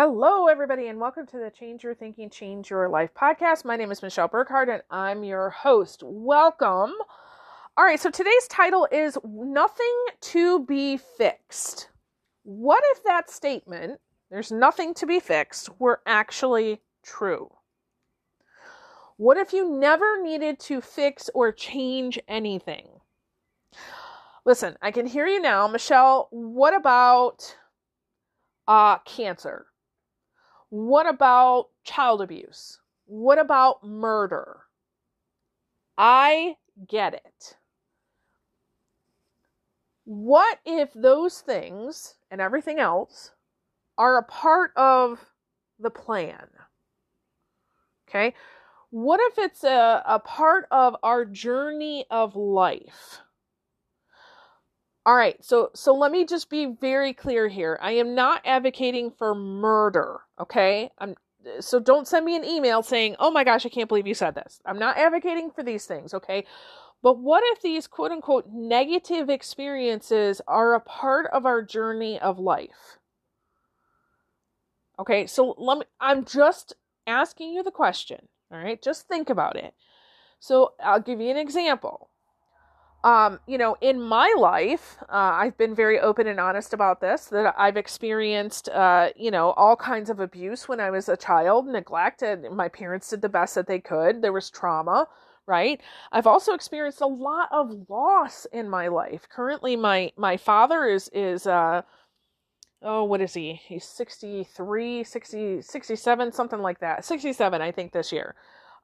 Hello, everybody, and welcome to the Change Your Thinking, Change Your Life podcast. My name is Michelle Burkhardt, and I'm your host. Welcome. All right, so today's title is Nothing to Be Fixed. What if that statement, there's nothing to be fixed, were actually true? What if you never needed to fix or change anything? Listen, I can hear you now. Michelle, what about uh, cancer? What about child abuse? What about murder? I get it. What if those things and everything else are a part of the plan? Okay. What if it's a, a part of our journey of life? All right, so so let me just be very clear here. I am not advocating for murder, okay? I'm so don't send me an email saying, "Oh my gosh, I can't believe you said this." I'm not advocating for these things, okay? But what if these quote unquote negative experiences are a part of our journey of life? Okay, so let me I'm just asking you the question, all right? Just think about it. So I'll give you an example um, you know, in my life, uh, I've been very open and honest about this that I've experienced, uh, you know, all kinds of abuse when I was a child, neglect, and my parents did the best that they could. There was trauma, right? I've also experienced a lot of loss in my life. Currently, my my father is is uh, oh, what is he? He's 63, 60, 67, something like that. 67, I think, this year.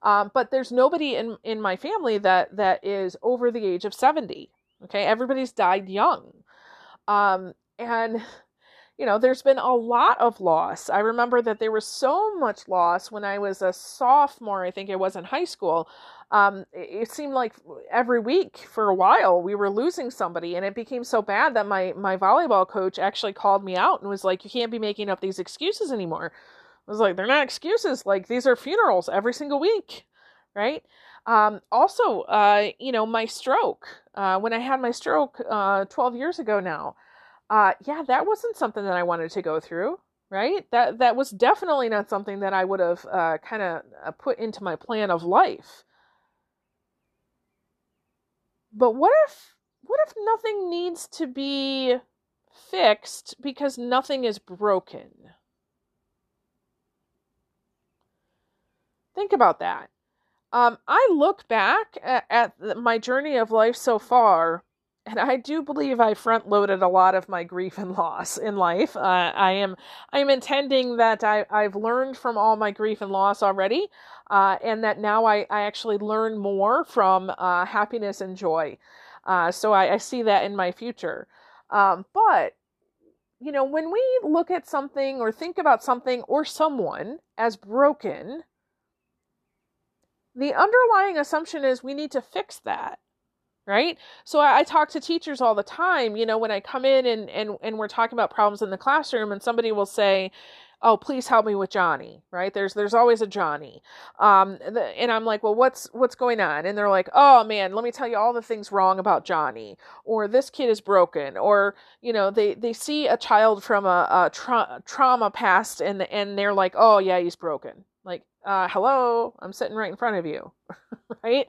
Um, but there's nobody in in my family that that is over the age of 70. Okay, everybody's died young. Um, and you know, there's been a lot of loss. I remember that there was so much loss when I was a sophomore, I think it was in high school. Um, it seemed like every week for a while we were losing somebody, and it became so bad that my my volleyball coach actually called me out and was like, "You can't be making up these excuses anymore." I was like, they're not excuses. Like these are funerals every single week, right? Um, also, uh, you know, my stroke. Uh, when I had my stroke uh, 12 years ago now, uh, yeah, that wasn't something that I wanted to go through, right? That that was definitely not something that I would have uh, kind of uh, put into my plan of life. But what if what if nothing needs to be fixed because nothing is broken? Think about that. Um, I look back at, at my journey of life so far, and I do believe I front loaded a lot of my grief and loss in life. Uh, I am I am intending that I, I've learned from all my grief and loss already, uh, and that now I, I actually learn more from uh, happiness and joy. Uh, so I, I, see that in my future. Um, but you know, when we look at something or think about something or someone as broken, the underlying assumption is we need to fix that right? So I, I, talk to teachers all the time you know when i come in and, and and we're talking about problems in the classroom and somebody will say oh please help me with johnny right? There's there's always a johnny. Um and i'm like well what's what's going on? And they're like oh man let me tell you all the things wrong about johnny or this kid is broken or you know they they see a child from a, a tra- trauma past and and they're like oh yeah he's broken uh, hello, I'm sitting right in front of you, right?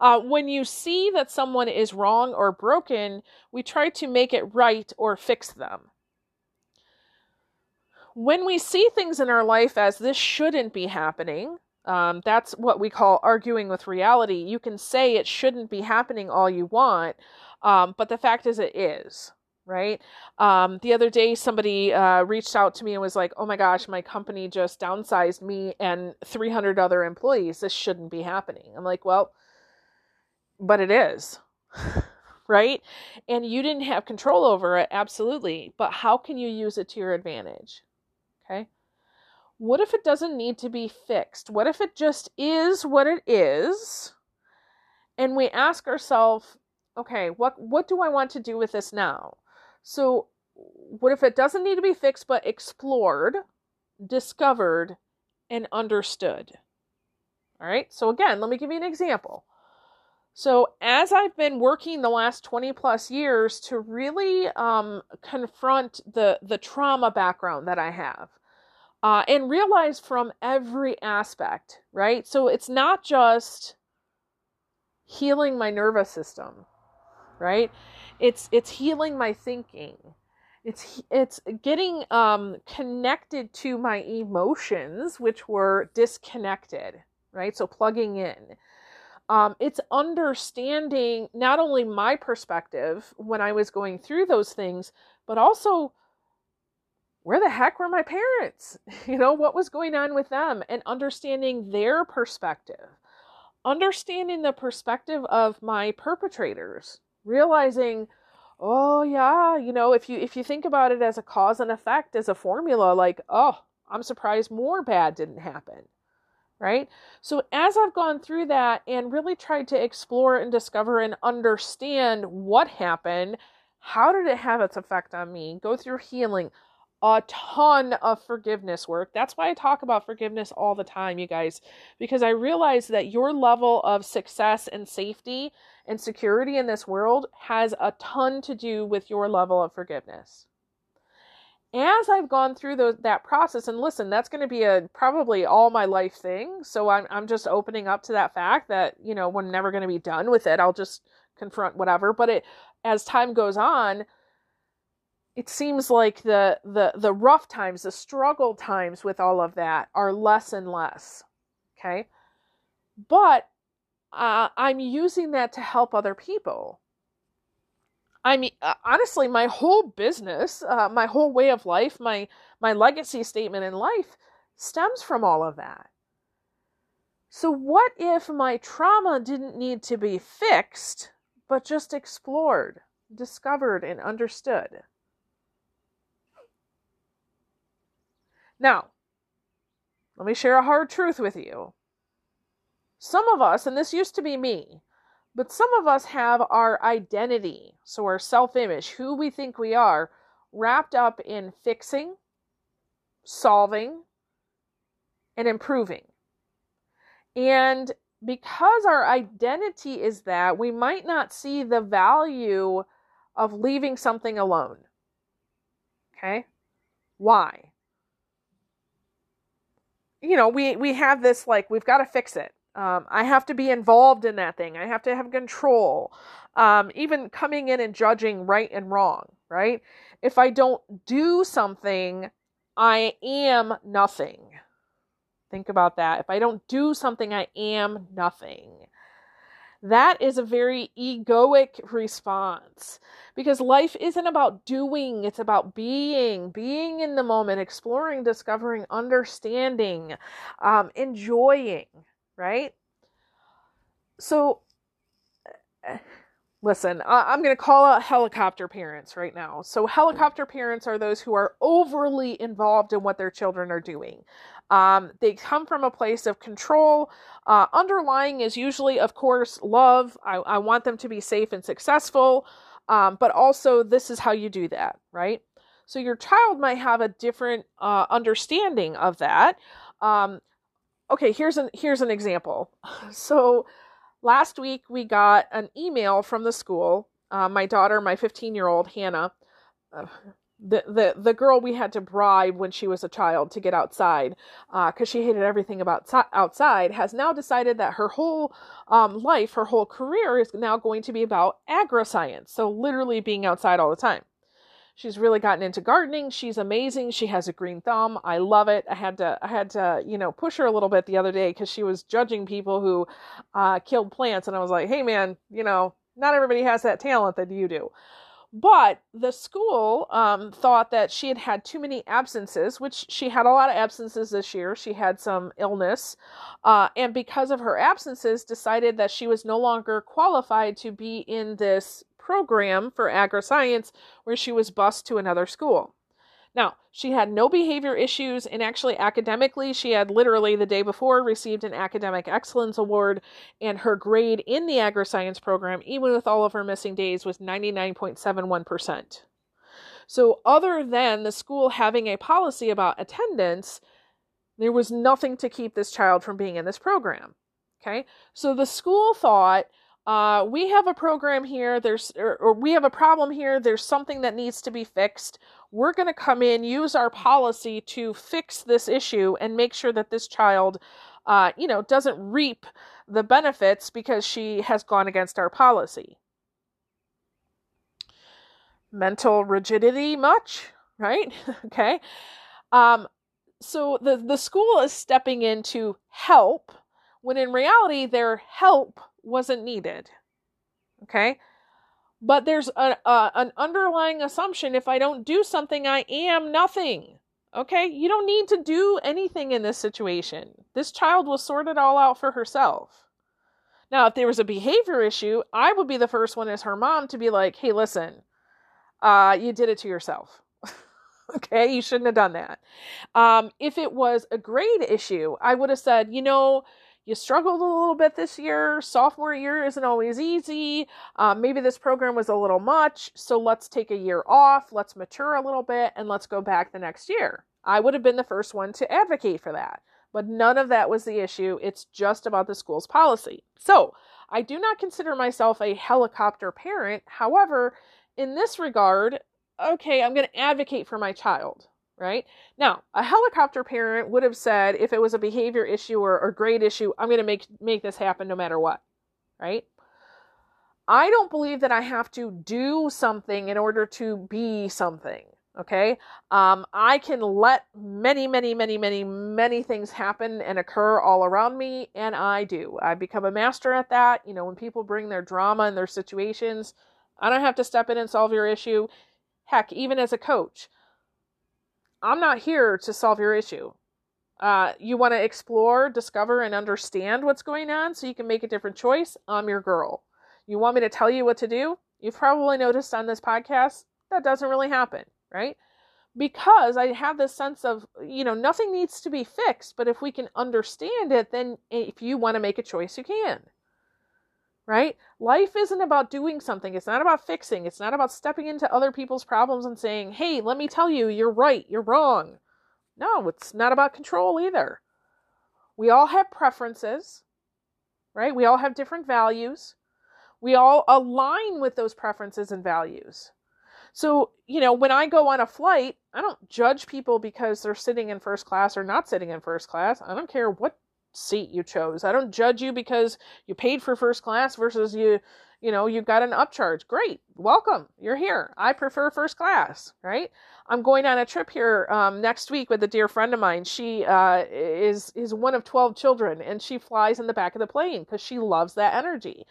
Uh, when you see that someone is wrong or broken, we try to make it right or fix them. When we see things in our life as this shouldn't be happening, um, that's what we call arguing with reality. You can say it shouldn't be happening all you want, um, but the fact is it is right? Um, the other day, somebody uh, reached out to me and was like, "Oh my gosh, my company just downsized me and 300 other employees. This shouldn't be happening." I'm like, "Well, but it is." right? And you didn't have control over it, absolutely. But how can you use it to your advantage? Okay. What if it doesn't need to be fixed? What if it just is what it is? And we ask ourselves, okay, what what do I want to do with this now? So, what if it doesn't need to be fixed but explored, discovered, and understood? All right, so again, let me give you an example. So, as I've been working the last 20 plus years to really um, confront the, the trauma background that I have, uh, and realize from every aspect, right? So it's not just healing my nervous system, right? It's it's healing my thinking. It's it's getting um, connected to my emotions, which were disconnected, right? So plugging in. Um, it's understanding not only my perspective when I was going through those things, but also where the heck were my parents? You know, what was going on with them and understanding their perspective, understanding the perspective of my perpetrators, realizing, oh yeah, you know, if you if you think about it as a cause and effect as a formula like, oh, I'm surprised more bad didn't happen. Right? So as I've gone through that and really tried to explore and discover and understand what happened, how did it have its effect on me? Go through healing, a ton of forgiveness work. That's why I talk about forgiveness all the time, you guys, because I realize that your level of success and safety and security in this world has a ton to do with your level of forgiveness. As I've gone through the, that process, and listen, that's going to be a probably all my life thing. So I'm I'm just opening up to that fact that you know we're never going to be done with it. I'll just confront whatever. But it as time goes on, it seems like the the the rough times the struggle times with all of that are less and less okay? But uh, i'm using that to help other people. I mean uh, honestly my whole business uh, my whole way of life my my legacy statement in life stems from all of that. So what if my trauma didn't need to be fixed but just explored discovered and understood Now, let me share a hard truth with you. Some of us, and this used to be me, but some of us have our identity, so our self image, who we think we are, wrapped up in fixing, solving, and improving. And because our identity is that, we might not see the value of leaving something alone. Okay? Why? You know, we we have this like we've got to fix it. Um, I have to be involved in that thing. I have to have control. Um, even coming in and judging right and wrong, right? If I don't do something, I am nothing. Think about that. If I don't do something, I am nothing. That is a very egoic response because life isn't about doing, it's about being, being in the moment, exploring, discovering, understanding, um, enjoying, right? So, listen, I'm going to call out helicopter parents right now. So, helicopter parents are those who are overly involved in what their children are doing. Um, they come from a place of control. Uh, underlying is usually, of course, love. I, I want them to be safe and successful, um, but also this is how you do that, right? So your child might have a different uh, understanding of that. Um, okay, here's an here's an example. So last week we got an email from the school. Uh, my daughter, my 15 year old Hannah, uh, the the the girl we had to bribe when she was a child to get outside because uh, she hated everything about outside has now decided that her whole um, life her whole career is now going to be about agroscience so literally being outside all the time she's really gotten into gardening she's amazing she has a green thumb i love it i had to i had to you know push her a little bit the other day because she was judging people who uh, killed plants and i was like hey man you know not everybody has that talent that you do but the school um, thought that she had had too many absences, which she had a lot of absences this year. She had some illness. Uh, and because of her absences, decided that she was no longer qualified to be in this program for agri-science where she was bused to another school. Now, she had no behavior issues, and actually, academically, she had literally the day before received an academic excellence award, and her grade in the agri-science program, even with all of her missing days, was 99.71%. So, other than the school having a policy about attendance, there was nothing to keep this child from being in this program. Okay, so the school thought uh, we have a program here, there's, or, or we have a problem here, there's something that needs to be fixed. We're going to come in, use our policy to fix this issue and make sure that this child, uh, you know, doesn't reap the benefits because she has gone against our policy. Mental rigidity, much, right? okay. Um, so the, the school is stepping in to help when in reality their help wasn't needed. Okay? But there's a, a, an underlying assumption if I don't do something, I am nothing. Okay? You don't need to do anything in this situation. This child will sort it all out for herself. Now, if there was a behavior issue, I would be the first one as her mom to be like, hey, listen, uh, you did it to yourself. okay, you shouldn't have done that. Um, if it was a grade issue, I would have said, you know, you struggled a little bit this year. Sophomore year isn't always easy. Um, maybe this program was a little much. So let's take a year off. Let's mature a little bit and let's go back the next year. I would have been the first one to advocate for that. But none of that was the issue. It's just about the school's policy. So I do not consider myself a helicopter parent. However, in this regard, okay, I'm going to advocate for my child right? Now, a helicopter parent would have said if it was a behavior issue or, or grade issue, I'm going to make make this happen no matter what, right? I don't believe that I have to do something in order to be something. Okay. Um, I can let many, many, many, many, many things happen and occur all around me, and I do. I become a master at that. You know, when people bring their drama and their situations, I don't have to step in and solve your issue. Heck, even as a coach, I'm not here to solve your issue. Uh, you want to explore, discover, and understand what's going on so you can make a different choice. I'm your girl. You want me to tell you what to do? You've probably noticed on this podcast that doesn't really happen, right? Because I have this sense of, you know, nothing needs to be fixed, but if we can understand it, then if you want to make a choice, you can right? Life isn't about doing something. It's not about fixing. It's not about stepping into other people's problems and saying, hey, let me tell you, you're right, you're wrong. No, it's not about control either. We all have preferences, right? We all have different values. We all align with those preferences and values. So, you know, when I go on a flight, I don't judge people because they're sitting in first class or not sitting in first class. I don't care what seat you chose. I don't judge you because you paid for first class versus you, you know, you've got an upcharge. Great. Welcome. You're here. I prefer first class, right? I'm going on a trip here um, next week with a dear friend of mine. She uh, is is one of twelve children, and she flies in the back of the plane because she loves that energy.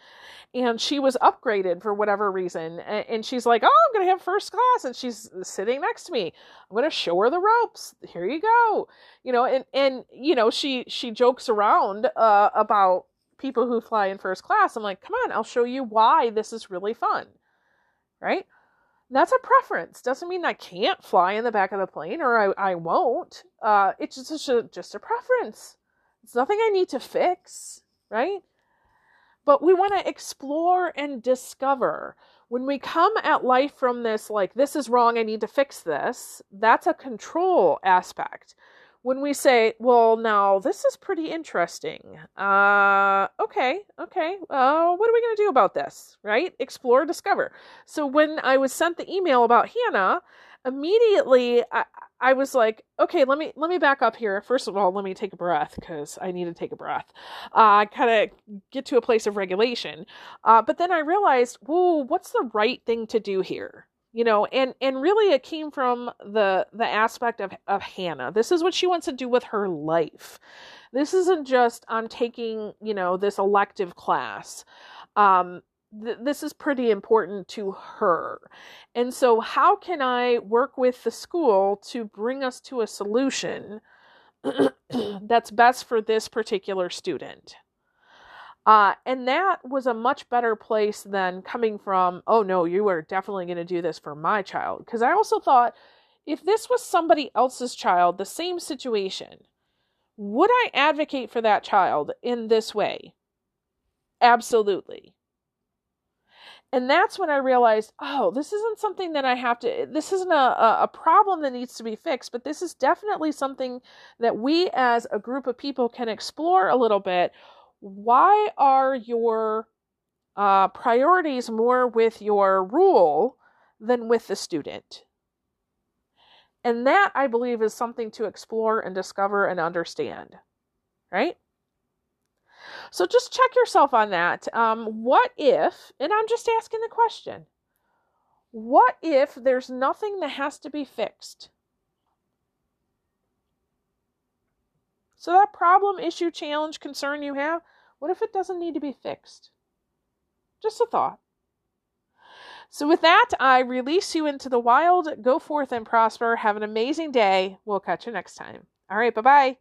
And she was upgraded for whatever reason, and, and she's like, "Oh, I'm going to have first class," and she's sitting next to me. I'm going to show her the ropes. Here you go, you know. And and you know, she she jokes around uh, about people who fly in first class. I'm like, "Come on, I'll show you why this is really fun." Right? that's a preference. Doesn't mean I can't fly in the back of the plane or I, I won't. Uh, it's just a, just a preference. It's nothing I need to fix, right? But we want to explore and discover. When we come at life from this, like, this is wrong, I need to fix this, that's a control aspect when we say, well, now this is pretty interesting. Uh, okay, okay. Uh, what are we going to do about this? Right? Explore, discover. So when I was sent the email about Hannah, immediately I, I was like, okay, let me let me back up here. First of all, let me take a breath because I need to take a breath. Uh, kind of get to a place of regulation. Uh, but then I realized, whoa, what's the right thing to do here? You know and and really it came from the the aspect of of hannah. This is what she wants to do with her life. This isn't just i'm taking you know this elective class. Um th- this is pretty important to her. And so how can i work with the school to bring us to a solution that's best for this particular student uh, and that was a much better place than coming from, oh no, you are definitely going to do this for my child. Because I also thought, if this was somebody else's child, the same situation, would I advocate for that child in this way? Absolutely. And that's when I realized, oh, this isn't something that I have to, this isn't a, a problem that needs to be fixed, but this is definitely something that we as a group of people can explore a little bit why are your uh, priorities more with your rule than with the student. And that, I believe, is something to explore and discover and understand. Right? So just check yourself on that. Um, what if, and I'm just asking the question, what if there's nothing that has to be fixed? So, that problem, issue, challenge, concern you have, what if it doesn't need to be fixed? Just a thought. So, with that, I release you into the wild. Go forth and prosper. Have an amazing day. We'll catch you next time. All right, bye bye.